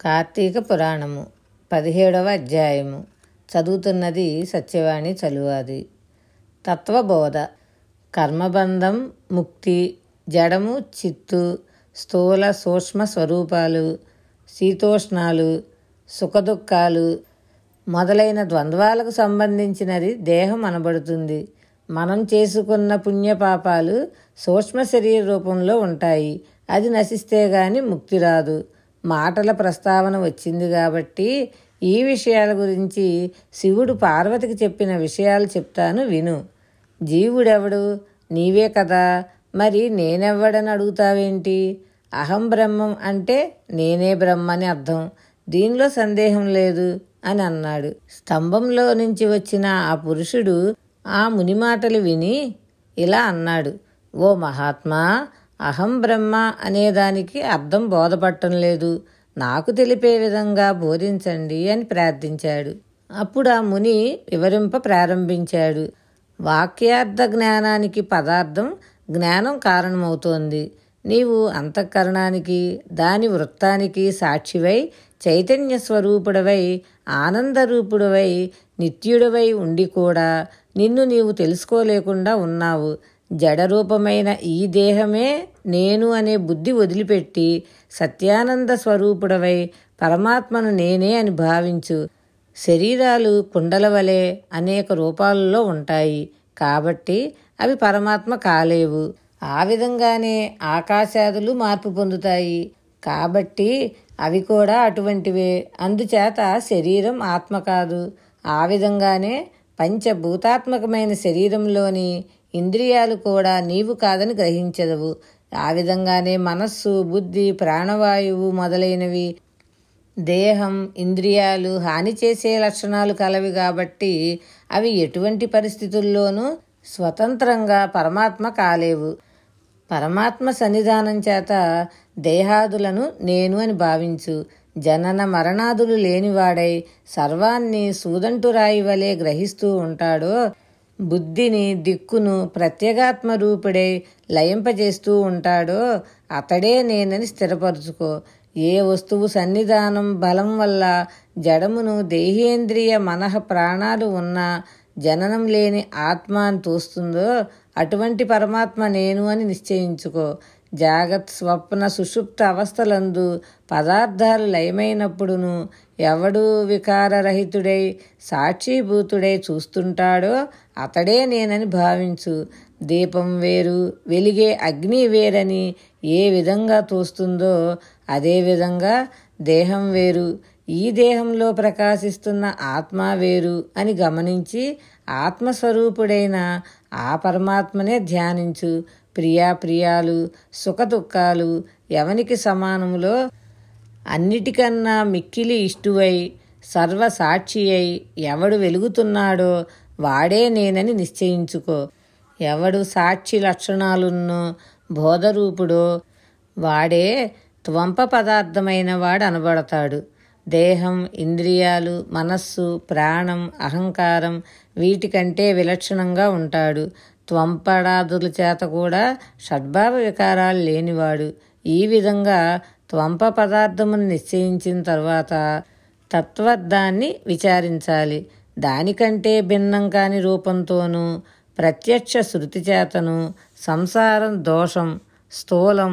కార్తీక పురాణము పదిహేడవ అధ్యాయము. చదువుతున్నది సత్యవాణి చలువాది. తత్వబోధ. కర్మబంధం ముక్తి జడము చిత్తు స్థూల సూక్ష్మ స్వరూపాలు శీతోష్ణాలు సుఖదుఖాలు మొదలైన ద్వంద్వాలకు సంబంధించినది దేహం అనబడుతుంది. మనం చేసుకున్న పుణ్యపాపాలు సూక్ష్మ శరీర రూపంలో ఉంటాయి. అది నశిస్తే గాని ముక్తి రాదు. మాటల ప్రస్తావన వచ్చింది కాబట్టి ఈ విషయాల గురించి శివుడు పార్వతికి చెప్పిన విషయాలు చెప్తాను విను. జీవుడెవడు? నీవే కదా. మరి నేనెవ్వడని అడుగుతావేంటి? అహం బ్రహ్మం అంటే నేనే బ్రహ్మని అర్థం. దీనిలో సందేహం లేదు అని అన్నాడు. స్తంభంలో నుంచి వచ్చిన ఆ పురుషుడు ఆ ముని మాటలు విని ఇలా అన్నాడు. ఓ మహాత్మా అహం బ్రహ్మ అనేదానికి అర్థం బోధపట్టం లేదు. నాకు తెలిపే విధంగా బోధించండి అని ప్రార్థించాడు. అప్పుడు ఆ ముని వివరింప ప్రారంభించాడు. వాక్యార్థ జ్ఞానానికి పదార్థం జ్ఞానం కారణమవుతోంది. నీవు అంతఃకరణానికి దాని వృత్తానికి సాక్షివై చైతన్య స్వరూపుడవై ఆనందరూపుడవై నిత్యుడవై ఉండి కూడా నిన్ను నీవు తెలుసుకోలేకుండా ఉన్నావు. జడరూపమైన ఈ దేహమే నేను అనే బుద్ధి వదిలిపెట్టి సత్యానంద స్వరూపుడవై పరమాత్మను నేనే అని భావించు. శరీరాలు కుండల వలె అనేక రూపాలలో ఉంటాయి. కాబట్టి అవి పరమాత్మ కాలేవు. ఆ విధంగానే ఆకాశాదులు మార్పు పొందుతాయి. కాబట్టి అవి కూడా అటువంటివే. అందుచేత శరీరం ఆత్మ కాదు. ఆ విధంగానే పంచభూతాత్మకమైన శరీరంలోని ఇంద్రియాలు కూడా నీవు కాదని గ్రహించదవు. ఆ విధంగానే మనస్సు బుద్ధి ప్రాణవాయువు మొదలైనవి దేహం ఇంద్రియాలు హాని చేసే లక్షణాలు కలవి కాబట్టి అవి ఎటువంటి పరిస్థితుల్లోనూ స్వతంత్రంగా పరమాత్మ కాలేవు. పరమాత్మ సన్నిధానం చేత దేహాదులను నేను అని భావించు. జనన మరణాదులు లేనివాడై సర్వాన్ని సూదంటురాయి వలె గ్రహిస్తూ ఉంటాడో బుద్ధిని దిక్కును ప్రత్యేగాత్మ రూపుడై లయింపజేస్తూ ఉంటాడో అతడే నేనని స్థిరపరుచుకో. ఏ వస్తువు సన్నిధానం బలం వల్ల జడమును దేహేంద్రియ మనః ప్రాణాలు ఉన్న జననం లేని ఆత్మ అని తోస్తుందో అటువంటి పరమాత్మ నేను అని నిశ్చయించుకో. జాగత్ స్వప్న సుషుప్త అవస్థలందు పదార్థాలు లయమైనప్పుడును ఎవడు వికారరహితుడై సాక్షిభూతుడై చూస్తుంటాడో అతడే నేనని భావించు. దీపం వేరు వెలిగే అగ్ని వేరని ఏ విధంగా తోస్తుందో అదేవిధంగా దేహం వేరు. ఈ దేహంలో ప్రకాశిస్తున్న ఆత్మ వేరు అని గమనించి ఆత్మస్వరూపుడైన ఆ పరమాత్మనే ధ్యానించు. ప్రియాప్రియాలు సుఖదుఖాలు ఎవనికి సమానములో? అన్నిటికన్నా మిక్కిలి ఇష్టువై సర్వసాక్షి అయి ఎవడు వెలుగుతున్నాడో వాడే నేనని నిశ్చయించుకో. ఎవడు సాక్షి లక్షణాలున్నో బోధరూపుడో వాడే త్వంప పదార్థమైన వాడు అనబడతాడు. దేహం ఇంద్రియాలు మనస్సు ప్రాణం అహంకారం వీటికంటే విలక్షణంగా ఉంటాడు. త్వంపడాదుల చేత కూడా షడ్భావ వికారాలు లేనివాడు. ఈ విధంగా త్వంప పదార్థమును నిశ్చయించిన తర్వాత తత్వద్దాన్ని విచారించాలి. దానికంటే భిన్నం కాని రూపంతోనూ ప్రత్యక్ష శృతి చేతను సంసారం దోషం స్థూలం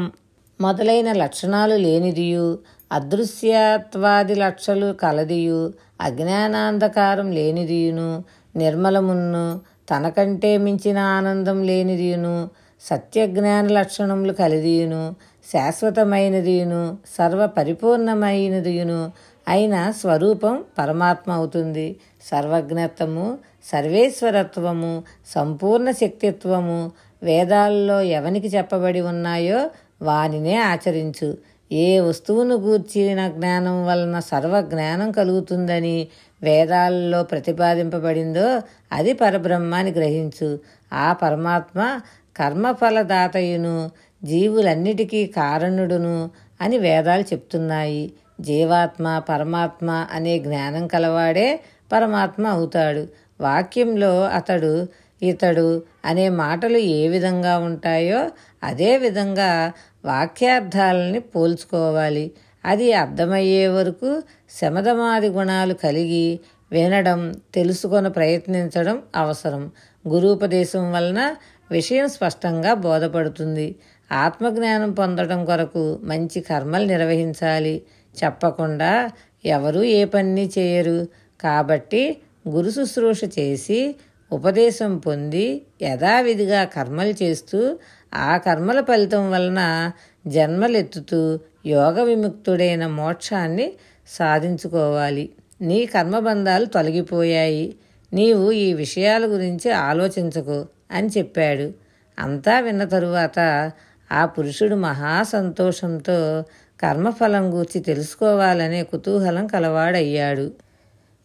మొదలైన లక్షణాలు లేనిదియు అదృశ్యత్వాది లక్షలు కలదియు అజ్ఞానాంధకారం లేనిదియును నిర్మలమును తనకంటే మించిన ఆనందం లేనిదియును సత్యజ్ఞాన లక్షణములు కలిదియును శాశ్వతమైనదియును సర్వ పరిపూర్ణమైనదియును అయిన స్వరూపం పరమాత్మ అవుతుంది సర్వజ్ఞత్వము సర్వేశ్వరత్వము సంపూర్ణ శక్తిత్వము వేదాల్లో ఎవనికి చెప్పబడి ఉన్నాయో వానినే ఆచరించు. ఏ వస్తువును గూర్చిన జ్ఞానం వలన సర్వ జ్ఞానం కలుగుతుందని వేదాల్లో ప్రతిపాదింపబడిందో అది పరబ్రహ్మాన్ని గ్రహించు. ఆ పరమాత్మ కర్మఫలదాతయును జీవులన్నిటికీ కారణుడును అని వేదాలు చెప్తున్నాయి. జీవాత్మ పరమాత్మ అనే జ్ఞానం కలవాడే పరమాత్మ అవుతాడు. వాక్యంలో అతడు ఇతడు అనే మాటలు ఏ విధంగా ఉంటాయో అదే విధంగా వాక్యార్థాలని పోల్చుకోవాలి. అది అర్థమయ్యే వరకు శమధమాది గుణాలు కలిగి వినడం తెలుసుకొని ప్రయత్నించడం అవసరం. గురూపదేశం వలన విషయం స్పష్టంగా బోధపడుతుంది. ఆత్మజ్ఞానం పొందడం కొరకు మంచి కర్మలు నిర్వహించాలి. చెప్పకుండా ఎవరూ ఏ పని చేయరు. కాబట్టి గురు శుశ్రూష చేసి ఉపదేశం పొంది యథావిధిగా కర్మలు చేస్తూ ఆ కర్మల ఫలితం వలన జన్మలెత్తుతూ యోగ విముక్తుడైన మోక్షాన్ని సాధించుకోవాలి. నీ కర్మబంధాలు తొలగిపోయాయి. నీవు ఈ విషయాల గురించి ఆలోచించకు అని చెప్పాడు. అంతా విన్న తరువాత ఆ పురుషుడు మహా సంతోషంతో కర్మఫలం గూర్చి తెలుసుకోవాలనే కుతూహలం కలవాడయ్యాడు.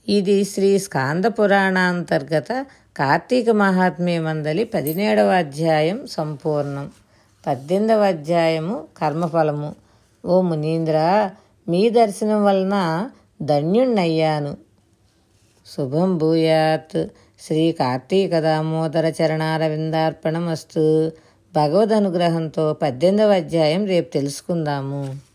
ఇది శ్రీ స్కాంద పురాణాంతర్గత కార్తీక మహాత్మ్యమందలి పదిహేడవ అధ్యాయం సంపూర్ణం. పద్దెనిమిదవ అధ్యాయము కర్మఫలము. ఓ మునీంద్ర మీ దర్శనం వలన ధన్యుణ్ణయ్యాను. శుభం భూయాత్. శ్రీ కార్తీక దామోదర చరణారవిందార్పణమస్తు. భగవద్ అనుగ్రహంతో పద్దెనిమిదవ అధ్యాయం రేపు తెలుసుకుందాము.